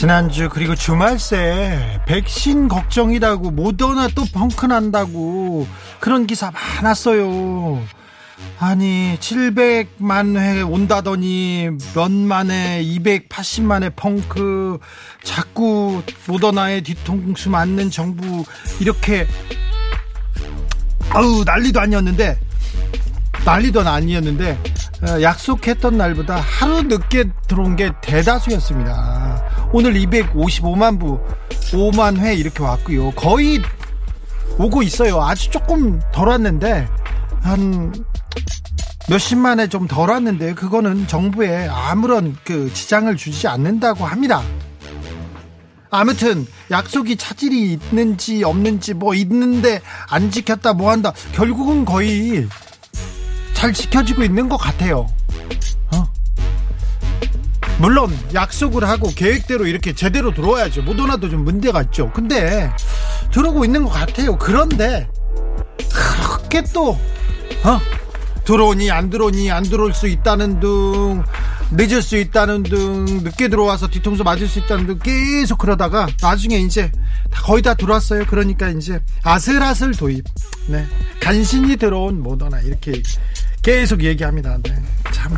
지난주 그리고 주말 새 백신 걱정이라고 모더나 또 펑크 난다고 그런 기사 많았어요. 아니 700만 회 온다더니 몇 만에 280만에 펑크 자꾸 모더나의 뒤통수 맞는 정부 이렇게 아우 난리도 아니었는데 난리도 아니었는데 어, 약속했던 날보다 하루 늦게 들어온 게 대다수였습니다. 오늘 255만 부 5만 회 이렇게 왔고요. 거의 오고 있어요. 아주 조금 덜 왔는데 한 몇십만에 좀 덜 왔는데 그거는 정부에 아무런 그 지장을 주지 않는다고 합니다. 아무튼 약속이 차질이 있는지 없는지 뭐 있는데 안 지켰다 뭐 한다 결국은 거의 잘 지켜지고 있는 것 같아요. 어? 물론 약속을 하고 계획대로 이렇게 제대로 들어와야죠. 모더나도 좀 문제가 있죠. 근데 들어오고 있는 것 같아요. 그런데 그렇게 또 어? 들어오니 안 들어오니 안 들어올 수 있다는 등 늦을 수 있다는 등 늦게 들어와서 뒤통수 맞을 수 있다는 등 계속 그러다가 나중에 이제 다 거의 다 들어왔어요. 그러니까 이제 아슬아슬 도입. 네. 간신히 들어온 모더나 이렇게 계속 얘기합니다. 네. 참.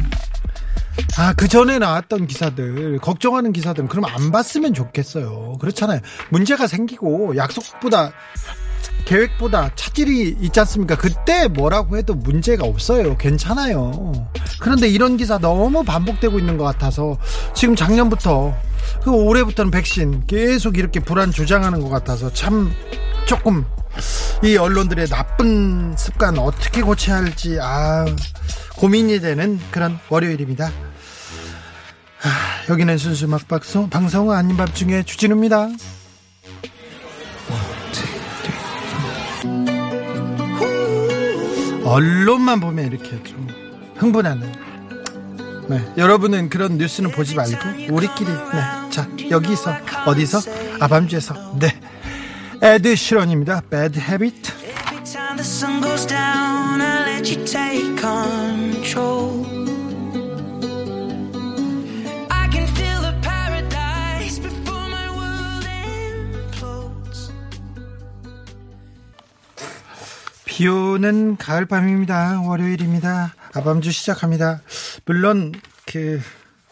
아, 그 전에 나왔던 기사들, 걱정하는 기사들은 그럼 안 봤으면 좋겠어요. 그렇잖아요. 문제가 생기고 약속보다 계획보다 차질이 있지 않습니까? 그때 뭐라고 해도 문제가 없어요. 괜찮아요. 그런데 이런 기사 너무 반복되고 있는 것 같아서 지금 작년부터 그 올해부터는 백신 계속 이렇게 불안 주장하는 것 같아서 참 조금 이 언론들의 나쁜 습관 어떻게 고쳐야 할지 아 고민이 되는 그런 월요일입니다. 아, 여기는 순수 막박송 방송 아닌 밤중에 주진우입니다. 언론만 보면 이렇게 좀 흥분하는. 네, 여러분은 그런 뉴스는 보지 말고 우리끼리 네, 자 여기서 어디서 아밤주에서 네, 에드 시런입니다. Bad Habit. Every time the sun goes down, I let you take control. I can feel the paradise before my world implodes. 비 오는 가을 밤입니다. 월요일입니다. 아밤주 시작합니다. 물론 그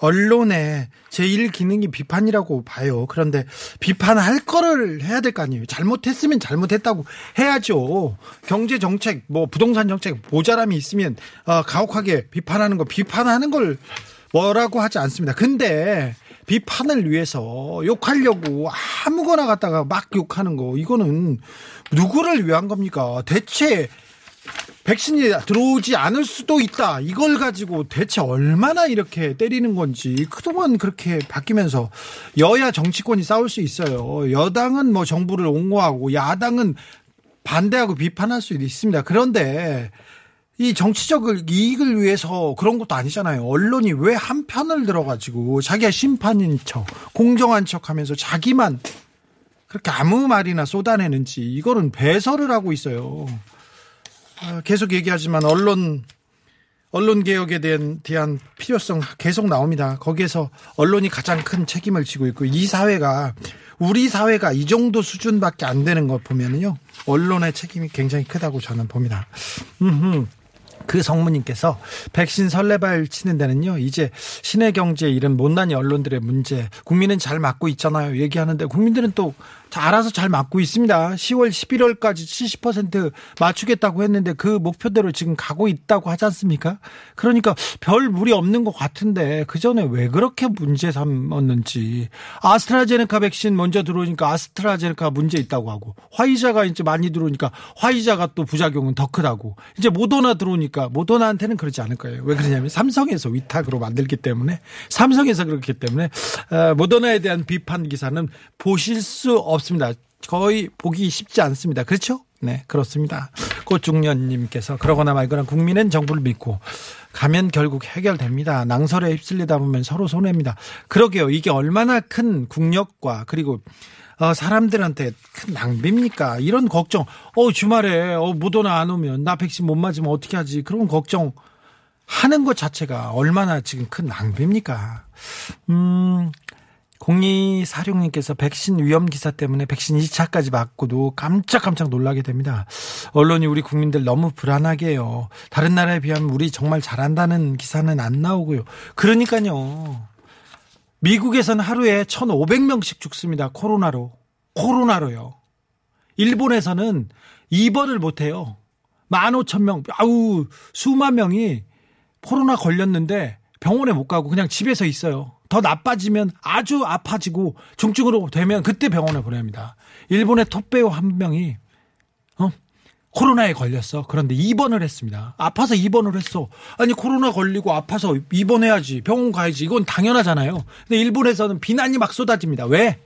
언론의 제1 기능이 비판이라고 봐요. 그런데 비판할 거를 해야 될 거 아니에요. 잘못했으면 잘못했다고 해야죠. 경제 정책, 뭐 부동산 정책 모자람이 있으면 어, 가혹하게 비판하는 거 비판하는 걸 뭐라고 하지 않습니다. 근데 비판을 위해서 욕하려고 아무거나 갖다가 막 욕하는 거 이거는 누구를 위한 겁니까? 대체 백신이 들어오지 않을 수도 있다. 이걸 가지고 대체 얼마나 이렇게 때리는 건지 그동안 그렇게 바뀌면서 여야 정치권이 싸울 수 있어요. 여당은 뭐 정부를 옹호하고 야당은 반대하고 비판할 수도 있습니다. 그런데 이 정치적 이익을 위해서 그런 것도 아니잖아요. 언론이 왜 한 편을 들어가지고 자기가 심판인 척, 공정한 척 하면서 자기만 그렇게 아무 말이나 쏟아내는지 이거는 배설을 하고 있어요. 아, 계속 얘기하지만 언론 언론 개혁에 대한 대한 필요성 계속 나옵니다. 거기에서 언론이 가장 큰 책임을 지고 있고 이 사회가 우리 사회가 이 정도 수준밖에 안 되는 것 보면은요 언론의 책임이 굉장히 크다고 저는 봅니다. 음흠. 그 성무님께서 백신 설레발 치는 데는요 이제 신의 경제 이런 못난이 언론들의 문제 국민은 잘 맞고 있잖아요 얘기하는데 국민들은 또 알아서 잘 맞고 있습니다. 10월 11월까지 70% 맞추겠다고 했는데 그 목표대로 지금 가고 있다고 하지 않습니까? 그러니까 별 무리 없는 것 같은데 그 전에 왜 그렇게 문제 삼았는지. 아스트라제네카 백신 먼저 들어오니까 아스트라제네카 문제 있다고 하고 화이자가 이제 많이 들어오니까 화이자가 또 부작용은 더 크다고. 이제 모더나 들어오니까 모더나한테는 그러지 않을 거예요. 왜 그러냐면 삼성에서 위탁으로 만들기 때문에 삼성에서 그렇기 때문에 어, 모더나에 대한 비판 기사는 보실 수 없 습니다. 거의 보기 쉽지 않습니다. 그렇죠? 네, 그렇습니다. 꽃중년님께서 그러거나 말거나 국민은 정부를 믿고 가면 결국 해결됩니다. 낭설에 휩쓸리다 보면 서로 손해입니다. 그러게요. 이게 얼마나 큰 국력과 그리고 어, 사람들한테 큰 낭비입니까? 이런 걱정. 어, 주말에 어, 모더나 안 오면 나 백신 못 맞으면 어떻게 하지? 그런 걱정 하는 것 자체가 얼마나 지금 큰 낭비입니까? 음, 0246님께서 백신 위험 기사 때문에 백신 2차까지 맞고도 깜짝깜짝 놀라게 됩니다. 언론이 우리 국민들 너무 불안하게 해요. 다른 나라에 비하면 우리 정말 잘한다는 기사는 안 나오고요. 그러니까요. 미국에서는 하루에 1,500명씩 죽습니다. 코로나로. 코로나로요. 일본에서는 입원을 못해요. 15,000명, 아우, 수만 명이 코로나 걸렸는데 병원에 못 가고 그냥 집에서 있어요. 더 나빠지면 아주 아파지고 중증으로 되면 그때 병원에 보냅니다. 일본의 톱배우 한 명이 어? 코로나에 걸렸어. 그런데 입원을 했습니다. 아파서 입원을 했어. 아니 코로나 걸리고 아파서 입원해야지. 병원 가야지. 이건 당연하잖아요. 근데 일본에서는 비난이 막 쏟아집니다. 왜?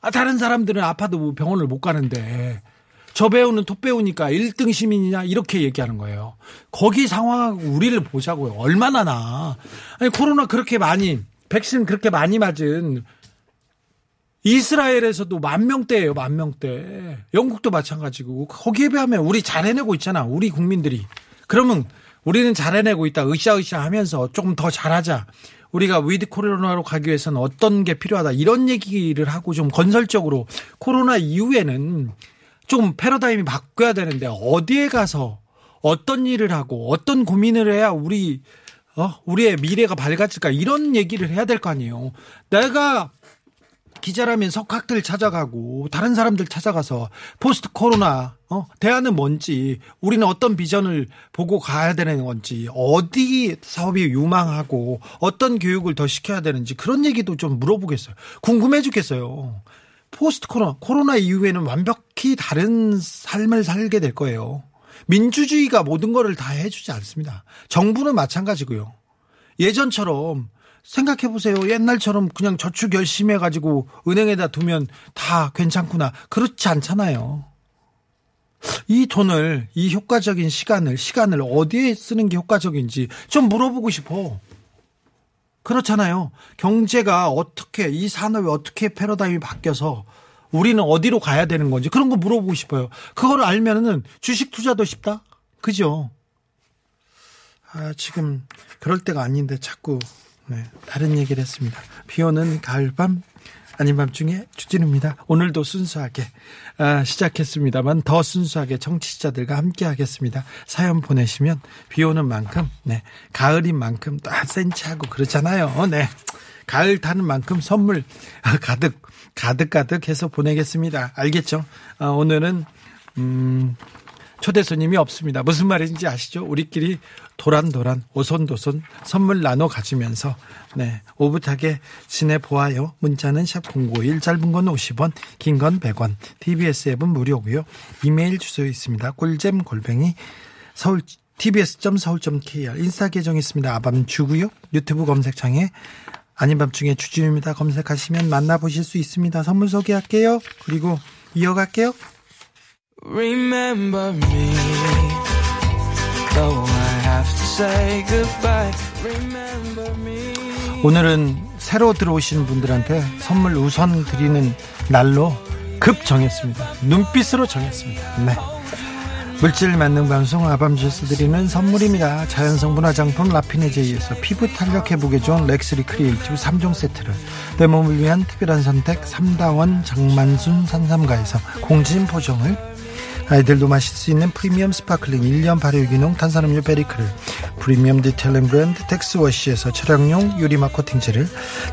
아, 다른 사람들은 아파도 병원을 못 가는데 저 배우는 톱 배우니까 1등 시민이냐 이렇게 얘기하는 거예요. 거기 상황하고 우리를 보자고요. 얼마나 나. 아니 코로나 그렇게 많이 백신 그렇게 많이 맞은 이스라엘에서도 만 명대예요, 만 명대. 영국도 마찬가지고 거기에 비하면 우리 잘 해내고 있잖아, 우리 국민들이. 그러면 우리는 잘 해내고 있다, 으쌰으쌰 하면서 조금 더 잘하자. 우리가 with 코로나로 가기 위해서는 어떤 게 필요하다 이런 얘기를 하고 좀 건설적으로 코로나 이후에는 좀 패러다임이 바뀌어야 되는데 어디에 가서 어떤 일을 하고 어떤 고민을 해야 우리 어 우리의 미래가 밝아질까 이런 얘기를 해야 될 거 아니에요. 내가 기자라면 석학들 찾아가고 다른 사람들 찾아가서 post 코로나 어 대안은 뭔지 우리는 어떤 비전을 보고 가야 되는 건지 어디 사업이 유망하고 어떤 교육을 더 시켜야 되는지 그런 얘기도 좀 물어보겠어요. 궁금해 죽겠어요. 포스트 코로나 코로나 이후에는 완벽히 다른 삶을 살게 될 거예요. 민주주의가 모든 거를 다 해주지 않습니다. 정부는 마찬가지고요. 예전처럼 생각해 보세요. 옛날처럼 그냥 저축 열심히 해가지고 은행에다 두면 다 괜찮구나. 그렇지 않잖아요. 이 돈을, 이 효과적인 시간을, 시간을 어디에 쓰는 게 효과적인지 좀 물어보고 싶어. 그렇잖아요. 경제가 어떻게, 이 산업이 어떻게 패러다임이 바뀌어서 우리는 어디로 가야 되는 건지 그런 거 물어보고 싶어요. 그걸 알면은 주식 투자도 쉽다? 그죠? 아, 지금 그럴 때가 아닌데 자꾸 네, 다른 얘기를 했습니다. 비 오는 가을밤 아닌 밤중에 주진우입니다. 오늘도 순수하게 아, 시작했습니다만 더 순수하게 청취자들과 함께 하겠습니다. 사연 보내시면 비 오는 만큼 네, 가을인 만큼 딱 센치하고 그렇잖아요. 네. 가을 타는 만큼 선물 가득 가득 가득해서 보내겠습니다. 알겠죠? 아, 오늘은 음 초대 손님이 없습니다. 무슨 말인지 아시죠? 우리끼리 도란도란 오손도손 선물 나눠 가지면서 네 오붓하게 지내 보아요. 문자는 샵 #051 짧은 건 50원, 긴 건 100원. TBS 앱은 무료고요. 이메일 주소 있습니다. 꿀잼 골뱅이 서울 tbs.서울.kr 인스타 계정 있습니다. 아밤 주고요. 유튜브 검색창에 아닌 밤중에 주진우입니다. 검색하시면 만나보실 수 있습니다. 선물 소개할게요. 그리고 이어갈게요. 오늘은 새로 들어오신 분들한테 선물 우선 드리는 날로 급 정했습니다. 눈빛으로 정했습니다. 네. 물질 만능 방송 아밤주에서 드리는 선물입니다. 자연성분 화장품 라피네제이에서 피부 탄력 회복에 좋은 렉스리 크리에이티브 3종 세트를 내 몸을 위한 특별한 선택 3다원 장만순 산삼가에서 공진 포정을 아이들도 마실 수 있는 프리미엄 sparkling 1년 발효기농 탄산음료 베리크를 프리미엄 detailing 브랜드 텍스워시에서 차량용 유리막 코팅제를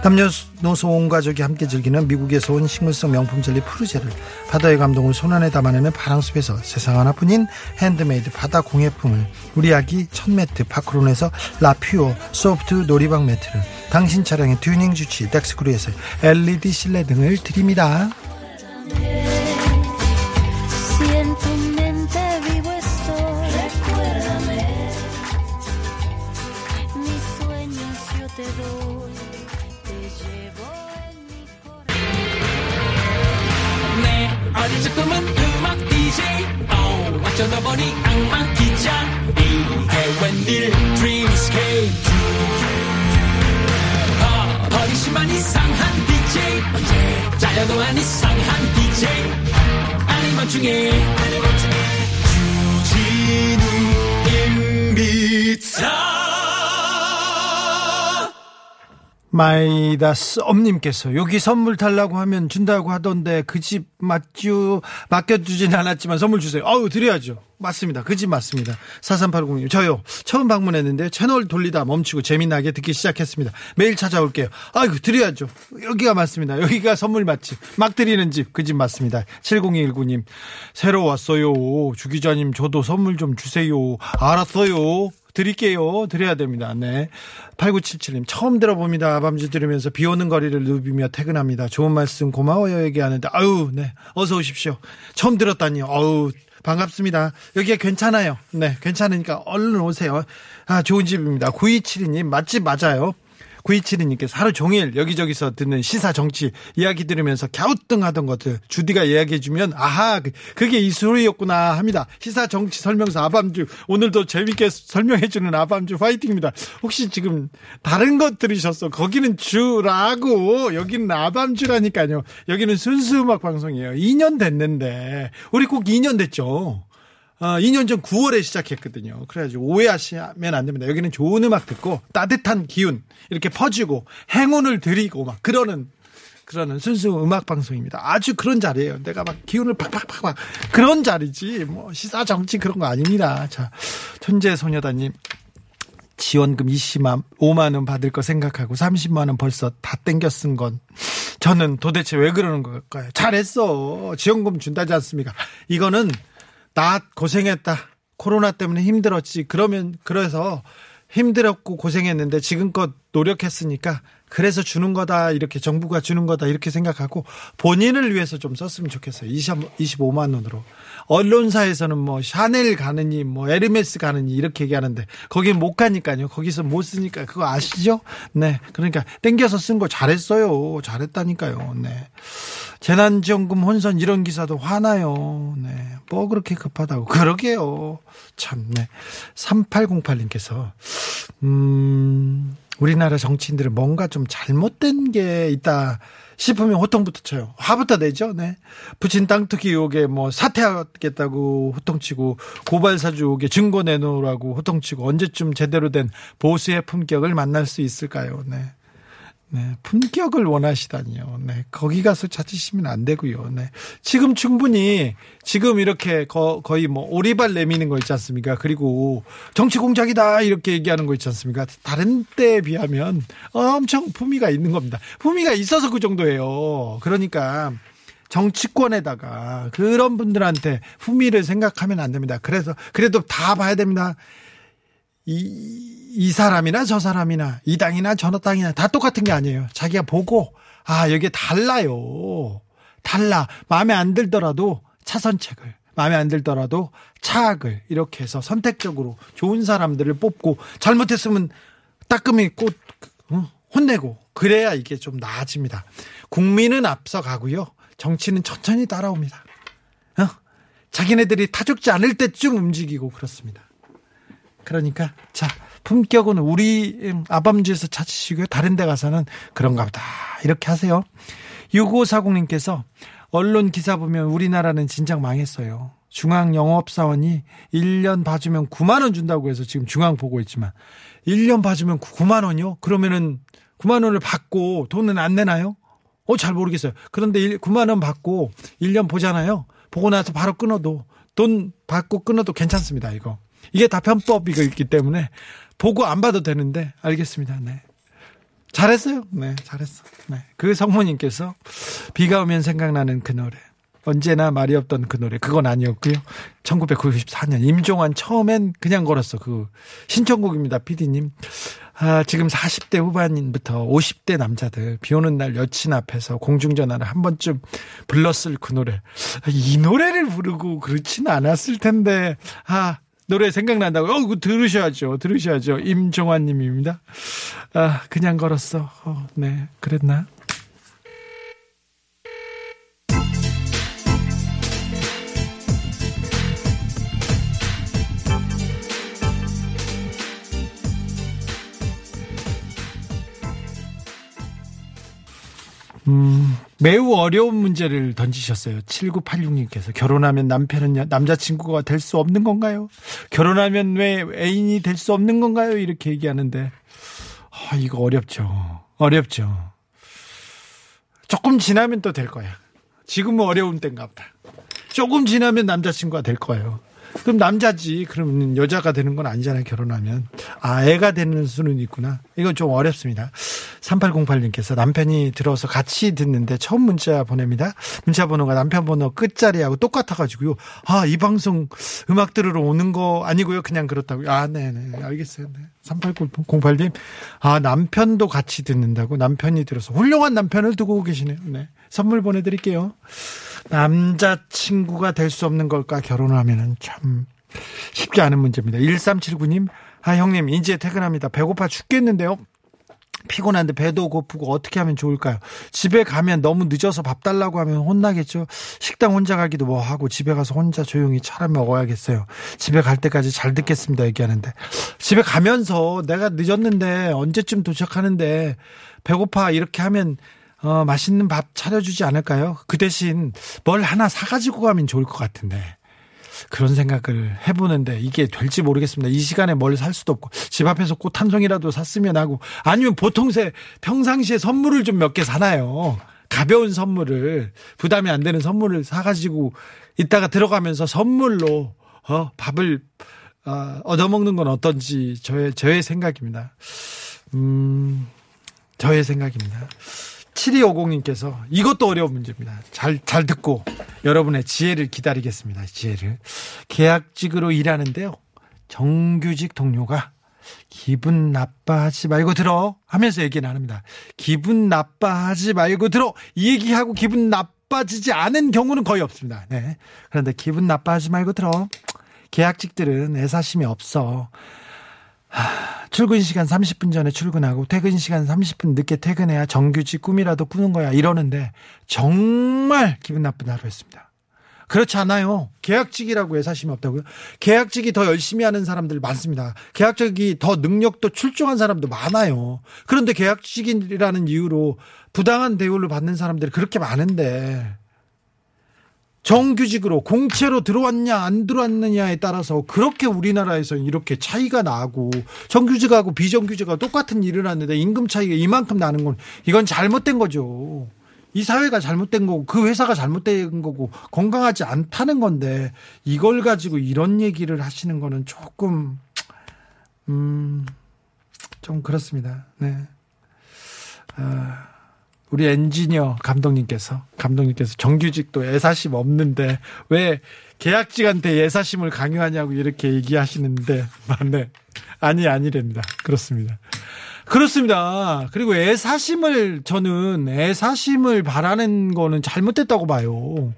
남녀노소 온 가족이 함께 즐기는 미국에서 온 식물성 명품 젤리 푸르제를 바다의 감동을 손안에 담아내는 바랑숲에서 세상 하나뿐인 핸드메이드 바다 공예품을 우리 아기 첫 매트 파크론에서 라퓨어 소프트 놀이방 매트를 당신 차량의 튜닝 주치 덱스크루에서 LED 실내 등을 드립니다. 보니 악마 기자 이게 웬일 Dream Escape. 어, 버리시만 이상한 DJ. 잘려도 안 이상한 DJ. 아니면 중에. 아니면 중에 마이다스 엄님께서 여기 선물 달라고 하면 준다고 하던데 그 집 맞죠? 맡겨주진 않았지만 선물 주세요. 아우 드려야죠. 맞습니다. 그 집 맞습니다. 4380님 저요 처음 방문했는데 채널 돌리다 멈추고 재미나게 듣기 시작했습니다. 매일 찾아올게요. 아이고 드려야죠. 여기가 맞습니다. 여기가 선물 맛집 막 드리는 집 그 집 맞습니다. 7019님 새로 왔어요. 주 기자님 저도 선물 좀 주세요. 알았어요. 드릴게요. 드려야 됩니다. 네. 8977님, 처음 들어봅니다. 아밤주 들으면서 비 오는 거리를 누비며 퇴근합니다. 좋은 말씀 고마워요. 얘기하는데, 아유, 네. 어서 오십시오. 처음 들었다니요. 아유, 반갑습니다. 여기가 괜찮아요. 네. 괜찮으니까 얼른 오세요. 아, 좋은 집입니다. 9272님, 맛집 맞아요. 9272님께서 하루 종일 여기저기서 듣는 시사 정치 이야기 들으면서 갸우뚱하던 것들 주디가 이야기해주면 아하 그- 그게 이 소리였구나 합니다. 시사 정치 설명서 아밤주 오늘도 재밌게 설명해주는 아밤주 화이팅입니다. 혹시 지금 다른 것 들으셨어? 거기는 주라고 여기는 아밤주라니까요. 여기는 순수 음악 방송이에요. 2년 됐는데 우리 꼭 2년 됐죠. 어, 2년 전 9월에 시작했거든요. 그래가지고 오해하시면 안 됩니다. 여기는 좋은 음악 듣고 따뜻한 기운 이렇게 퍼주고 행운을 드리고 막 그러는 그러는 순수 음악 방송입니다. 아주 그런 자리예요. 내가 막 기운을 팍팍팍 막 그런 자리지 뭐 시사 정치 그런 거 아닙니다. 자 천재 소녀다님 지원금 20만 5만 원 받을 거 생각하고 30만 원 벌써 다 땡겨 쓴 건 저는 도대체 왜 그러는 걸까요? 잘했어. 지원금 준다지 않습니까? 이거는 나 고생했다. 코로나 때문에 힘들었지. 그러면 그래서 힘들었고 고생했는데 지금껏 노력했으니까 그래서 주는 거다. 이렇게 정부가 주는 거다. 이렇게 생각하고 본인을 위해서 좀 썼으면 좋겠어요. 20, 25만 원으로. 언론사에서는 뭐 샤넬 가느니 뭐 에르메스 가느니 이렇게 얘기하는데 거긴 못 가니까요. 거기서 못 쓰니까 그거 아시죠? 네. 그러니까 땡겨서 쓴 거 잘했어요. 잘했다니까요. 네. 재난지원금 혼선 이런 기사도 화나요. 네. 뭐 그렇게 급하다고. 그러게요. 참, 네. 3808님께서, 음, 우리나라 정치인들은 뭔가 좀 잘못된 게 있다 싶으면 호통부터 쳐요. 화부터 내죠. 네. 부친 땅 투기 의혹에 뭐 사퇴하겠다고 호통치고 고발사주 의혹에 증거 내놓으라고 호통치고 언제쯤 제대로 된 보수의 품격을 만날 수 있을까요? 네. 네, 품격을 원하시다니요. 네, 거기 가서 찾으시면 안 되고요. 네, 지금 충분히 지금 이렇게 거, 거의 뭐 오리발 내미는 거 있지 않습니까? 그리고 정치 공작이다 이렇게 얘기하는 거 있지 않습니까? 다른 때에 비하면 엄청 품위가 있는 겁니다. 품위가 있어서 그 정도예요. 그러니까 정치권에다가 그런 분들한테 품위를 생각하면 안 됩니다. 그래서 그래도 다 봐야 됩니다. 이, 이 사람이나 저 사람이나 이 당이나 저 당이나 다 똑같은 게 아니에요. 자기가 보고 아 여기 달라요. 달라 마음에 안 들더라도 차선책을 마음에 안 들더라도 차악을 이렇게 해서 선택적으로 좋은 사람들을 뽑고 잘못했으면 따끔히 꽃 어, 혼내고 그래야 이게 좀 나아집니다. 국민은 앞서가고요. 정치는 천천히 따라옵니다. 어? 자기네들이 타죽지 않을 때쯤 움직이고 그렇습니다. 그러니까 자 품격은 우리 음, 아밤주에서 찾으시고요. 다른 데 가서는 그런가 보다 이렇게 하세요. 6540님께서 언론 기사 보면 우리나라는 진작 망했어요. 중앙 영업사원이 1년 봐주면 9만 원 준다고 해서 지금 중앙 보고 있지만 1년 봐주면 9만 원이요? 그러면은 9만 원을 받고 돈은 안 내나요? 어, 잘 모르겠어요. 그런데 9만 원 받고 1년 보잖아요. 보고 나서 바로 끊어도 돈 받고 끊어도 괜찮습니다. 이거. 이게 다 편법이 있기 때문에 보고 안 봐도 되는데 알겠습니다. 네. 잘했어요. 네, 잘했어. 네. 그 성모님께서 비가 오면 생각나는 그 노래. 언제나 말이 없던 그 노래. 그건 아니었고요. 1994년 임종환 처음엔 그냥 걸었어. 그 신청곡입니다. PD님. 아, 지금 40대 후반부터 50대 남자들 비 오는 날 여친 앞에서 공중전화를 한 번쯤 불렀을 그 노래. 이 노래를 부르고 그렇진 않았을 텐데. 아, 노래 생각난다고. 어, 그 들으셔야죠. 들으셔야죠. 임종환 님입니다. 아, 그냥 걸었어. 어, 네. 그랬나? 음. 매우 어려운 문제를 던지셨어요. 7986님께서 결혼하면 남편은 남자친구가 될 수 없는 건가요? 결혼하면 왜 애인이 될 수 없는 건가요? 이렇게 얘기하는데 아, 이거 어렵죠. 어렵죠. 조금 지나면 또 될 거야. 지금은 어려운 때인가 보다. 조금 지나면 남자친구가 될 거예요. 그럼 남자지. 그러면 여자가 되는 건 아니잖아요. 결혼하면. 아, 애가 되는 수는 있구나. 이건 좀 어렵습니다. 3808님께서 남편이 들어서 같이 듣는데 처음 문자 보냅니다. 문자 번호가 남편 번호 끝자리하고 똑같아가지고요. 아, 이 방송 음악 들으러 오는 거 아니고요. 그냥 그렇다고요. 아, 네네. 알겠어요. 네. 3808님. 아, 남편도 같이 듣는다고 남편이 들어서 훌륭한 남편을 두고 계시네요. 네. 선물 보내드릴게요. 남자친구가 될 수 없는 걸까 결혼하면은 참 쉽지 않은 문제입니다. 1379님, 아, 형님, 이제 퇴근합니다. 배고파 죽겠는데요. 피곤한데 배도 고프고 어떻게 하면 좋을까요? 집에 가면 너무 늦어서 밥 달라고 하면 혼나겠죠? 식당 혼자 가기도 뭐 하고 집에 가서 혼자 조용히 차려 먹어야겠어요. 집에 갈 때까지 잘 듣겠습니다. 얘기하는데. 집에 가면서 내가 늦었는데 언제쯤 도착하는데 배고파 이렇게 하면 어, 맛있는 밥 차려주지 않을까요? 그 대신 뭘 하나 사가지고 가면 좋을 것 같은데. 그런 생각을 해보는데 이게 될지 모르겠습니다. 이 시간에 뭘 살 수도 없고 집 앞에서 꽃 한 송이라도 샀으면 하고 아니면 보통새 평상시에 선물을 좀 몇 개 사나요? 가벼운 선물을 부담이 안 되는 선물을 사가지고 이따가 들어가면서 선물로 어 밥을 어, 얻어먹는 건 어떤지 저의 저의 생각입니다. 음 저의 생각입니다. 7250님께서 이것도 어려운 문제입니다. 잘, 잘 듣고 여러분의 지혜를 기다리겠습니다. 지혜를. 계약직으로 일하는데요. 정규직 동료가 기분 나빠하지 말고 들어 하면서 얘기는 합니다. 기분 나빠하지 말고 들어 이 얘기하고 기분 나빠지지 않은 경우는 거의 없습니다. 네. 그런데 기분 나빠하지 말고 들어 계약직들은 애사심이 없어. 하, 출근 시간 30분 전에 출근하고 퇴근 시간 30분 늦게 퇴근해야 정규직 꿈이라도 꾸는 거야 이러는데 정말 기분 나쁜 하루였습니다. 그렇지 않아요. 계약직이라고 애사심이 없다고요? 계약직이 더 열심히 하는 사람들 많습니다. 계약직이 더 능력도 출중한 사람도 많아요. 그런데 계약직이라는 이유로 부당한 대우를 받는 사람들이 그렇게 많은데 정규직으로 공채로 들어왔냐 안 들어왔느냐에 따라서 그렇게 우리나라에서 이렇게 차이가 나고 정규직하고 비정규직하고 똑같은 일을 하는데 임금 차이가 이만큼 나는 건 이건 잘못된 거죠. 이 사회가 잘못된 거고 그 회사가 잘못된 거고 건강하지 않다는 건데 이걸 가지고 이런 얘기를 하시는 거는 조금 음 좀 그렇습니다. 네. 아 우리 엔지니어 감독님께서 감독님께서 정규직도 애사심 없는데 왜 계약직한테 예사심을 강요하냐고 이렇게 얘기하시는데 맞네. 아니 아니랍니다. 그렇습니다. 그렇습니다. 그리고 애사심을 저는 애사심을 바라는 거는 잘못됐다고 봐요.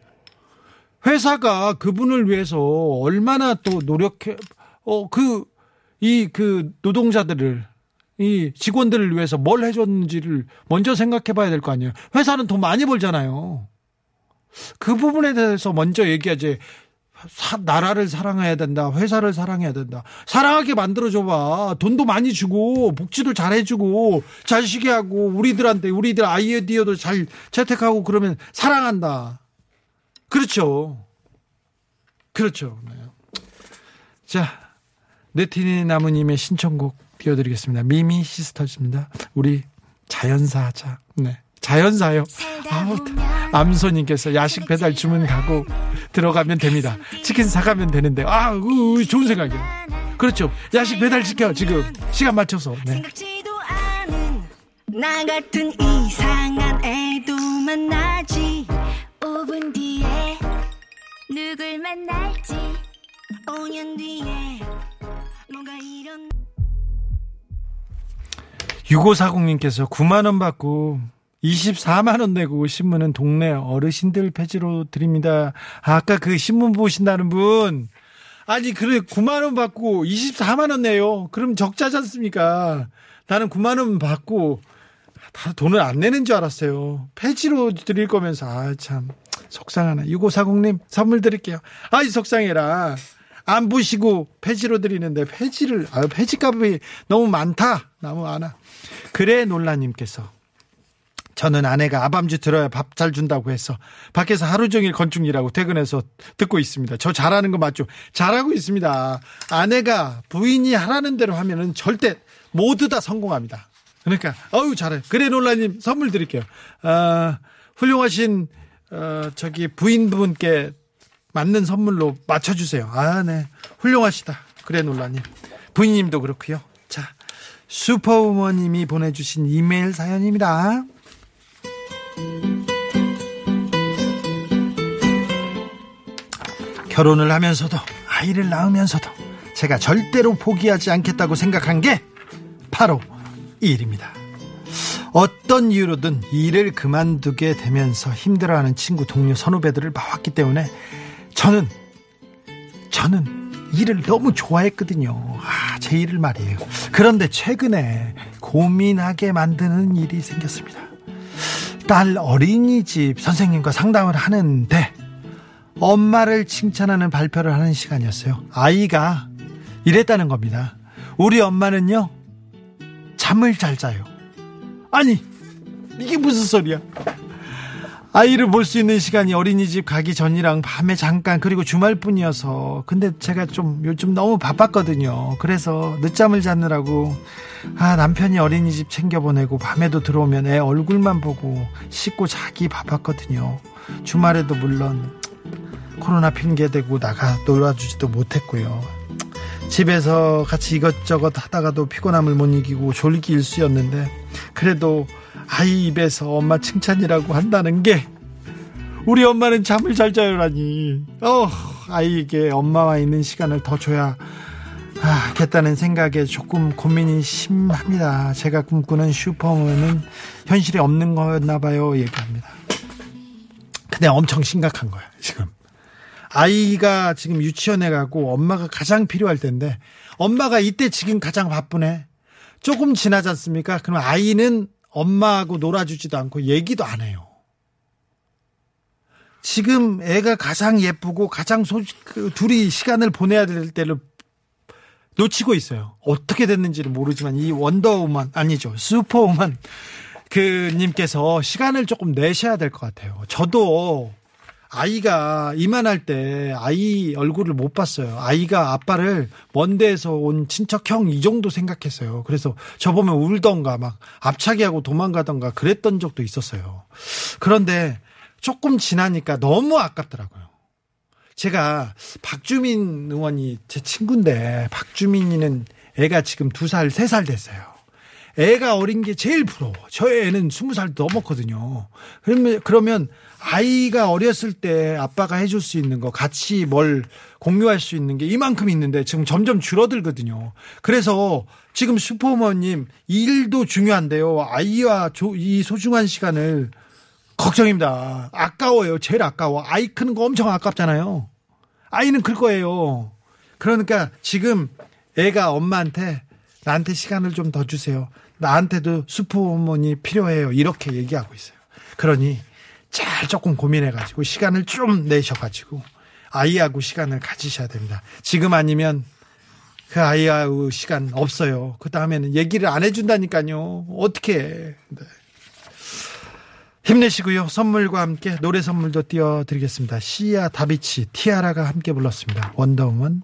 회사가 그분을 위해서 얼마나 또 노력해 어그 이그 노동자들을 이 직원들을 위해서 뭘 해줬는지를 먼저 생각해 봐야 될 거 아니에요. 회사는 돈 많이 벌잖아요. 그 부분에 대해서 먼저 얘기하지. 사, 나라를 사랑해야 된다. 회사를 사랑해야 된다. 사랑하게 만들어줘봐. 돈도 많이 주고, 복지도 잘 해주고, 잘 쉬게 하고, 우리들한테, 우리들 아이디어도 잘 채택하고 그러면 사랑한다. 그렇죠. 그렇죠. 네. 자, 네티니 나무님의 신청곡 띄워드리겠습니다. 미미 시스터즈입니다. 우리 자연사 하자. 네. 자연사요. 아우, 암소님께서 야식 배달 주문 가고 들어가면 됩니다. 치킨 사가면 되는데, 아, 우, 좋은 생각이에요. 그렇죠. 야식 배달 시켜, 지금. 시간 맞춰서. 네. 나 같은 이상한 애도 만나지 5분 뒤에 누굴 만날지 5년 뒤에 뭔가 이런 6540님께서 9만원 받고 24만원 내고 신문은 동네 어르신들 폐지로 드립니다. 아, 아까 그 신문 보신다는 분. 아니, 그래, 9만원 받고 24만원 내요. 그럼 적자지 않습니까? 나는 9만원 받고 다 돈을 안 내는 줄 알았어요. 폐지로 드릴 거면서, 아, 참, 속상하네. 6540님, 선물 드릴게요. 아이, 속상해라. 안 보시고 폐지로 드리는데 폐지를 아 폐지값이 너무 많다. 너무 많아. 그래 논란님께서 저는 아내가 아밤주 들어야 밥 잘 준다고 해서 밖에서 하루 종일 건축 일하고 퇴근해서 듣고 있습니다. 저 잘하는 거 맞죠? 잘하고 있습니다. 아내가 부인이 하라는 대로 하면은 절대 모두 다 성공합니다. 그러니까 어유 잘해. 그래놀라님 선물 드릴게요. 아, 훌륭하신 어, 저기 부인분께 맞는 선물로 맞춰주세요. 아, 네. 훌륭하시다. 그래놀라님. 부인님도 그렇고요. 자, 슈퍼우먼님이 보내주신 이메일 사연입니다. 결혼을 하면서도 아이를 낳으면서도 제가 절대로 포기하지 않겠다고 생각한 게 바로 이 일입니다. 어떤 이유로든 일을 그만두게 되면서 힘들어하는 친구, 동료, 선후배들을 봐왔기 때문에 저는 저는 일을 너무 좋아했거든요. 아, 제 일을 말이에요. 그런데 최근에 고민하게 만드는 일이 생겼습니다. 딸 어린이집 선생님과 상담을 하는데 엄마를 칭찬하는 발표를 하는 시간이었어요. 아이가 이랬다는 겁니다. 우리 엄마는요, 잠을 잘 자요. 아니, 이게 무슨 소리야? 아이를 볼 수 있는 시간이 어린이집 가기 전이랑 밤에 잠깐 그리고 주말뿐이어서 근데 제가 좀 요즘 너무 바빴거든요. 그래서 늦잠을 자느라고 아 남편이 어린이집 챙겨 보내고 밤에도 들어오면 애 얼굴만 보고 씻고 자기 바빴거든요. 주말에도 물론 코로나 핑계 대고 나가 놀아주지도 못했고요. 집에서 같이 이것저것 하다가도 피곤함을 못 이기고 졸기 일수였는데 그래도 아이 입에서 엄마 칭찬이라고 한다는 게 우리 엄마는 잠을 잘 자요라니 어 아이에게 엄마와 있는 시간을 더 줘야 하겠다는 생각에 조금 고민이 심합니다. 제가 꿈꾸는 슈퍼맨은 현실에 없는 거였나 봐요. 얘기합니다. 근데 엄청 심각한 거야, 지금. 아이가 지금 유치원에 가고 엄마가 가장 필요할 텐데 엄마가 이때 지금 가장 바쁘네. 조금 지나지 않습니까? 그럼 아이는 엄마하고 놀아주지도 않고 얘기도 안 해요. 지금 애가 가장 예쁘고 가장 소, 그 둘이 시간을 보내야 될 때를 놓치고 있어요. 어떻게 됐는지는 모르지만 이 원더우먼 아니죠 슈퍼우먼 그 님께서 시간을 조금 내셔야 될 것 같아요. 저도 아이가 이만할 때 아이 얼굴을 못 봤어요. 아이가 아빠를 먼 데에서 온 친척 형 이 정도 생각했어요. 그래서 저 보면 울던가 막 앞차기 하고 도망가던가 그랬던 적도 있었어요. 그런데 조금 지나니까 너무 아깝더라고요. 제가 박주민 의원이 제 친구인데 박주민이는 애가 지금 두 살, 세 살 됐어요. 애가 어린 게 제일 부러워. 저희 애는 스무 살 넘었거든요. 그러면, 그러면 아이가 어렸을 때 아빠가 해줄 수 있는 거 같이 뭘 공유할 수 있는 게 이만큼 있는데 지금 점점 줄어들거든요. 그래서 지금 슈퍼머님 일도 중요한데요. 아이와 이 소중한 시간을 걱정입니다. 아까워요. 제일 아까워. 아이 크는 거 엄청 아깝잖아요. 아이는 클 거예요. 그러니까 지금 애가 엄마한테 나한테 시간을 좀 더 주세요. 나한테도 슈퍼머니 필요해요. 이렇게 얘기하고 있어요. 그러니 잘 조금 고민해가지고 시간을 좀 내셔가지고 아이하고 시간을 가지셔야 됩니다. 지금 아니면 그 아이하고 시간 없어요. 그 다음에는 얘기를 안 해준다니까요. 어떻게 네. 힘내시고요. 선물과 함께 노래 선물도 띄워드리겠습니다. 시아 다비치 티아라가 함께 불렀습니다. 원더우먼.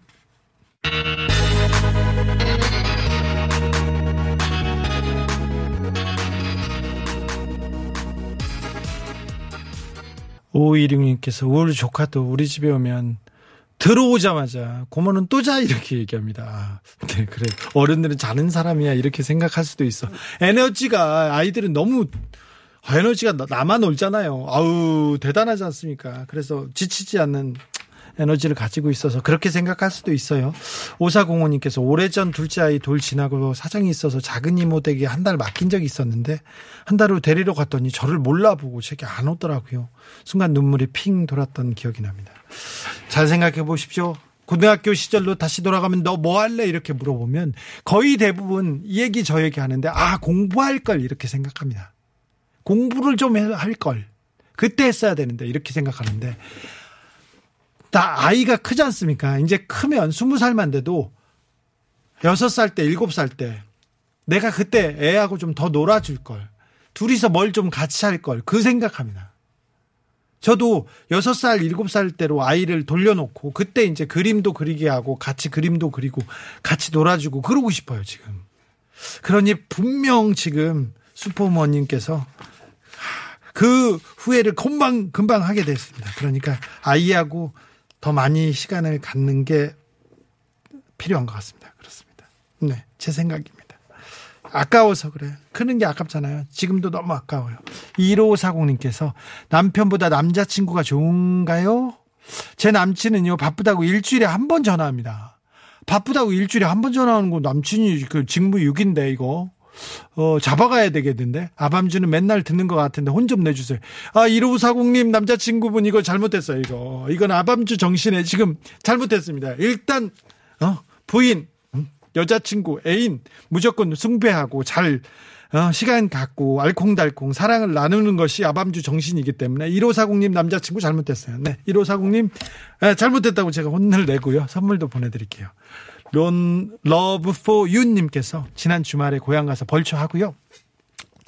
5516님께서 우리 조카도 우리 집에 오면 들어오자마자 고모는 또 자 이렇게 얘기합니다. 네, 그래. 어른들은 자는 사람이야 이렇게 생각할 수도 있어. 에너지가 아이들은 너무 에너지가 나만 올잖아요. 아우 대단하지 않습니까? 그래서 지치지 않는 에너지를 가지고 있어서 그렇게 생각할 수도 있어요. 오사공호님께서 오래전 둘째 아이 돌 지나고 사정이 있어서 작은 이모 댁에 한 달 맡긴 적이 있었는데 한 달 후 데리러 갔더니 저를 몰라보고 제게 안 오더라고요. 순간 눈물이 핑 돌았던 기억이 납니다. 잘 생각해 보십시오. 고등학교 시절로 다시 돌아가면 너 뭐 할래? 이렇게 물어보면 거의 대부분 이 얘기 저 얘기 하는데 아, 공부할 걸 이렇게 생각합니다. 공부를 좀 할 걸. 그때 했어야 되는데 이렇게 생각하는데 다 아이가 크지 않습니까? 이제 크면 스무 살만 돼도 여섯 살 때, 일곱 살 때 내가 그때 애하고 좀 더 놀아줄 걸. 둘이서 뭘 좀 같이 할 걸 그 생각합니다. 저도 6살, 7살 때로 아이를 돌려놓고 그때 이제 그림도 그리게 하고 같이 그림도 그리고 같이 놀아주고 그러고 싶어요, 지금. 그러니 분명 지금 슈퍼머님께서 그 후회를 금방, 금방 하게 됐습니다. 그러니까 아이하고 더 많이 시간을 갖는 게 필요한 것 같습니다. 그렇습니다. 네, 제 생각입니다. 아까워서 그래요. 크는 게 아깝잖아요. 지금도 너무 아까워요. 1540님께서 남편보다 남자친구가 좋은가요? 제 남친은요, 바쁘다고 일주일에 한 번 전화합니다. 바쁘다고 일주일에 한 번 전화하는 거 남친이 그 직무유기인데, 이거. 어, 잡아가야 되겠는데? 아밤주는 맨날 듣는 것 같은데 혼 좀 내주세요. 아, 1540님 남자친구분 이거 잘못했어요, 이거. 이건 아밤주 정신에 지금 잘못했습니다. 일단, 어, 부인, 여자친구, 애인 무조건 숭배하고 잘 어, 시간 갖고 알콩달콩 사랑을 나누는 것이 아밤주 정신이기 때문에 1540님 남자친구 잘못됐어요. 네. 1540님 네, 잘못됐다고 제가 혼을 내고요. 선물도 보내드릴게요. Long Love For You님께서 지난 주말에 고향 가서 벌초 하고요.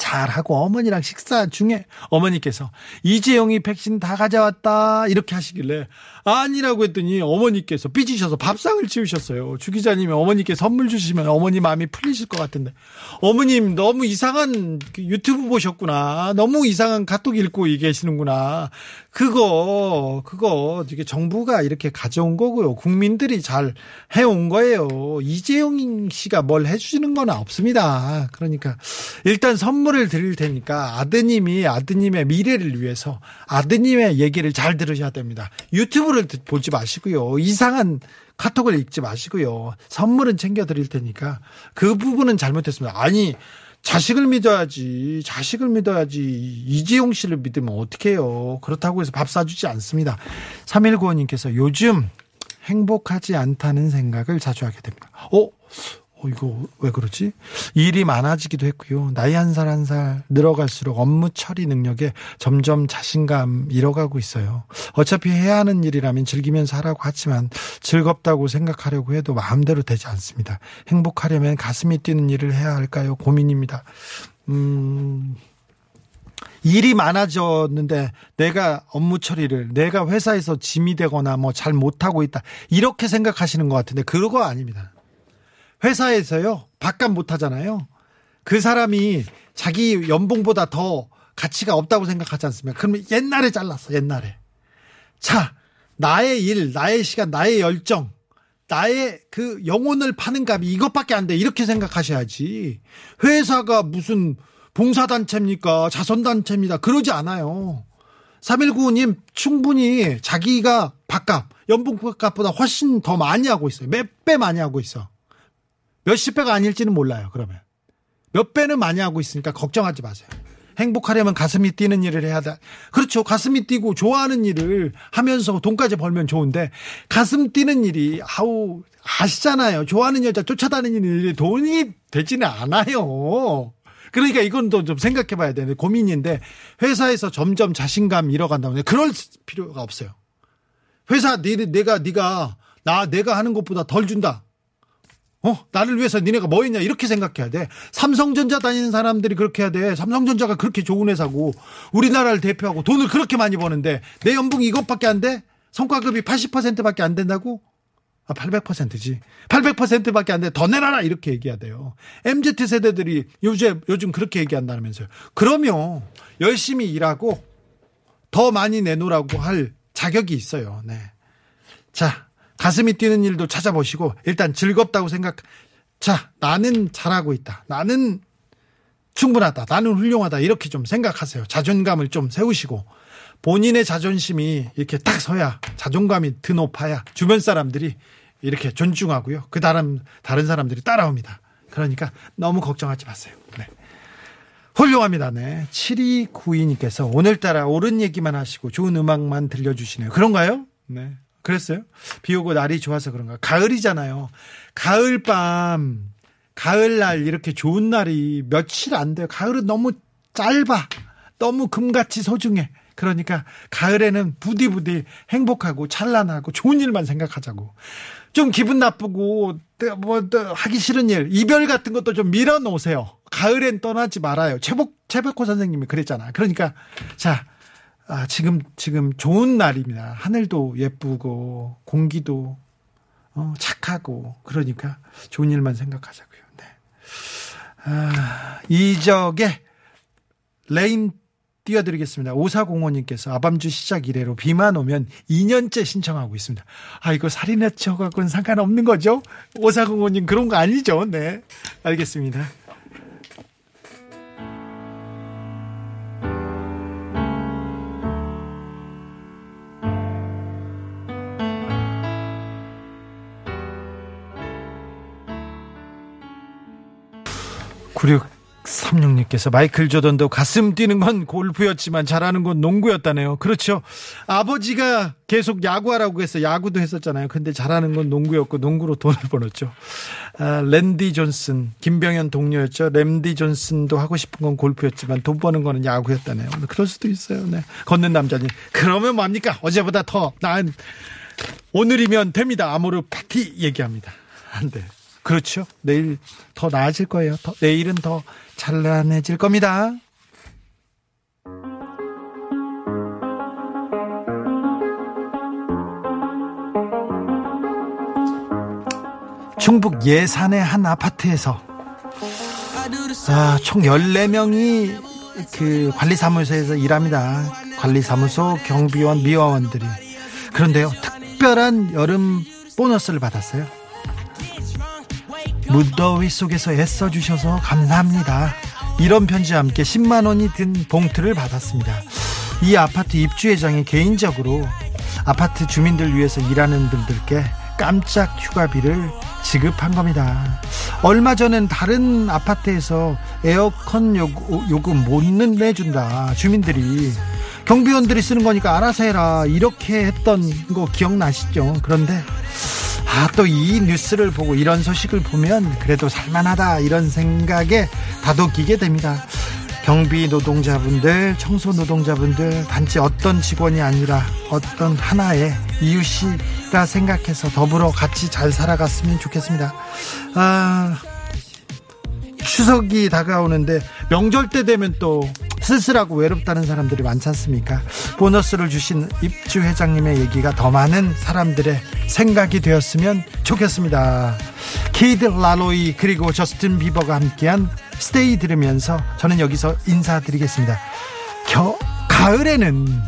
잘하고 어머니랑 식사 중에 어머니께서 이재용이 백신 다 가져왔다 이렇게 하시길래 아니라고 했더니 어머니께서 삐지셔서 밥상을 치우셨어요. 주 기자님이 어머니께 선물 주시면 어머니 마음이 풀리실 것 같은데 어머님 너무 이상한 그 유튜브 보셨구나. 너무 이상한 카톡 읽고 계시는구나. 그거 그거 이게 정부가 이렇게 가져온 거고요. 국민들이 잘 해온 거예요. 이재용 씨가 뭘 해주시는 건 없습니다. 그러니까 일단 선물 을 드릴 테니까 아드님이 아드님의 미래를 위해서 아드님의 얘기를 잘 들으셔야 됩니다. 유튜브를 보지 마시고요. 이상한 카톡을 읽지 마시고요. 선물은 챙겨 드릴 테니까 그 부분은 잘못했습니다. 아니 자식을 믿어야지. 자식을 믿어야지. 이지용 씨를 믿으면 어떡해요. 그렇다고 해서 밥 사주지 않습니다. 3195님께서 요즘 행복하지 않다는 생각을 자주 하게 됩니다. 어? 어, 이거 왜 그러지? 일이 많아지기도 했고요. 나이 한살 한 살 늘어갈수록 업무 처리 능력에 점점 자신감 잃어가고 있어요. 어차피 해야 하는 일이라면 즐기면서 하라고 하지만 즐겁다고 생각하려고 해도 마음대로 되지 않습니다. 행복하려면 가슴이 뛰는 일을 해야 할까요? 고민입니다. 음, 일이 많아졌는데 내가 업무 처리를 내가 회사에서 짐이 되거나 뭐 잘 못하고 있다. 이렇게 생각하시는 것 같은데 그거 아닙니다. 회사에서요, 바깥 못 하잖아요. 그 사람이 자기 연봉보다 더 가치가 없다고 생각하지 않습니까? 그러면 옛날에 잘랐어, 옛날에. 자, 나의 일, 나의 시간, 나의 열정, 나의 그 영혼을 파는 값이 이것밖에 안 돼. 이렇게 생각하셔야지. 회사가 무슨 봉사단체입니까? 자선단체입니다. 그러지 않아요. 3195님 충분히 자기가 밥값, 연봉값보다 훨씬 더 많이 하고 있어요. 몇 배 많이 하고 있어. 몇십 배가 아닐지는 몰라요, 그러면. 몇 배는 많이 하고 있으니까 걱정하지 마세요. 행복하려면 가슴이 뛰는 일을 해야 돼. 그렇죠. 가슴이 뛰고 좋아하는 일을 하면서 돈까지 벌면 좋은데 가슴 뛰는 일이 아우 아시잖아요. 좋아하는 여자 쫓아다니는 일이 돈이 되지는 않아요. 그러니까 이건 또 좀 생각해 봐야 되는 고민인데 회사에서 점점 자신감 잃어간다면 그럴 필요가 없어요. 회사 내가 네가 나 내가 하는 것보다 덜 준다. 어, 나를 위해서 니네가 뭐 했냐, 이렇게 생각해야 돼. 삼성전자 다니는 사람들이 그렇게 해야 돼. 삼성전자가 그렇게 좋은 회사고, 우리나라를 대표하고 돈을 그렇게 많이 버는데, 내 연봉이 이것밖에 안 돼? 성과급이 80%밖에 안 된다고? 아, 800%지. 800%밖에 안 돼. 더 내놔라! 이렇게 얘기해야 돼요. MZ 세대들이 요즘, 요즘 그렇게 얘기한다면서요. 그러면 열심히 일하고 더 많이 내놓으라고 할 자격이 있어요. 네. 자, 가슴이 뛰는 일도 찾아보시고 일단 즐겁다고 생각. 자, 나는 잘하고 있다. 나는 충분하다. 나는 훌륭하다. 이렇게 좀 생각하세요. 자존감을 좀 세우시고 본인의 자존심이 이렇게 딱 서야 자존감이 드높아야 주변 사람들이 이렇게 존중하고요. 그 다른 다른 사람들이 따라옵니다. 그러니까 너무 걱정하지 마세요. 네. 훌륭합니다. 네. 7292님께서 오늘따라 옳은 얘기만 하시고 좋은 음악만 들려주시네요. 그런가요? 네. 그랬어요? 비 오고 날이 좋아서 그런가? 가을이잖아요. 가을 밤, 가을 날 이렇게 좋은 날이 며칠 안 돼요. 가을은 너무 짧아. 너무 금같이 소중해. 그러니까 가을에는 부디부디 행복하고 찬란하고 좋은 일만 생각하자고. 좀 기분 나쁘고 뭐 하기 싫은 일, 이별 같은 것도 좀 밀어 놓으세요. 가을엔 떠나지 말아요. 최복 최백호 선생님이 그랬잖아. 그러니까 자 아, 지금 지금 좋은 날입니다. 하늘도 예쁘고 공기도 어, 착하고 그러니까 좋은 일만 생각하자고요. 네. 아, 이적의 Rain 띄워드리겠습니다. 오사공원님께서 아밤주 시작 이래로 비만 오면 2년째 신청하고 있습니다. 아, 이거 살인해 쳐갖고는 상관없는 거죠? 오사공원님 그런 거 아니죠? 네. 알겠습니다. 구육 36님께서 마이클 조던도 가슴 뛰는 건 골프였지만 잘하는 건 농구였다네요. 그렇죠. 아버지가 계속 야구하라고 해서 야구도 했었잖아요. 근데 잘하는 건 농구였고 농구로 돈을 벌었죠. 아, 랜디 존슨, 김병현 동료였죠. 랜디 존슨도 하고 싶은 건 골프였지만 돈 버는 거는 야구였다네요. 그럴 수도 있어요. 네. 걷는 남자님. 그러면 뭡니까? 어제보다 더 나은 오늘이면 됩니다. 아모르 파티 얘기합니다. 안 돼. 그렇죠. 내일 더 나아질 거예요. 더, 내일은 더 찬란해질 겁니다. 충북 예산의 한 아파트에서 아, 총 14명이 그 관리사무소에서 일합니다. 관리사무소, 경비원, 미화원들이. 그런데요, 특별한 여름 보너스를 받았어요. 무더위 속에서 애써주셔서 감사합니다. 이런 편지와 함께 10만 원이 든 봉투를 받았습니다. 이 아파트 입주회장이 개인적으로 아파트 주민들 위해서 일하는 분들께 깜짝 휴가비를 지급한 겁니다. 얼마 전엔 다른 아파트에서 에어컨 요금 못 내준다. 주민들이 경비원들이 쓰는 거니까 알아서 해라. 이렇게 했던 거 기억나시죠? 그런데 아, 또 이 뉴스를 보고 이런 소식을 보면 그래도 살만하다 이런 생각에 다독이게 됩니다. 경비 노동자분들, 청소 노동자분들, 단지 어떤 직원이 아니라 어떤 하나의 이웃이라 생각해서 더불어 같이 잘 살아갔으면 좋겠습니다. 아, 추석이 다가오는데 명절 때 되면 또 쓸쓸하고 외롭다는 사람들이 많지 않습니까? 보너스를 주신 입주 회장님의 얘기가 더 많은 사람들의 생각이 되었으면 좋겠습니다. 키드 라로이 그리고 저스틴 비버가 함께한 Stay 들으면서 저는 여기서 인사드리겠습니다. 겨, 가을에는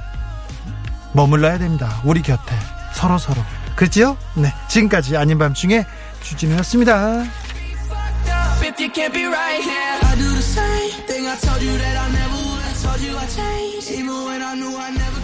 머물러야 됩니다. 우리 곁에 서로 서로. 그렇죠? 네. 지금까지 아닌 밤중에 주진우였습니다. I knew I never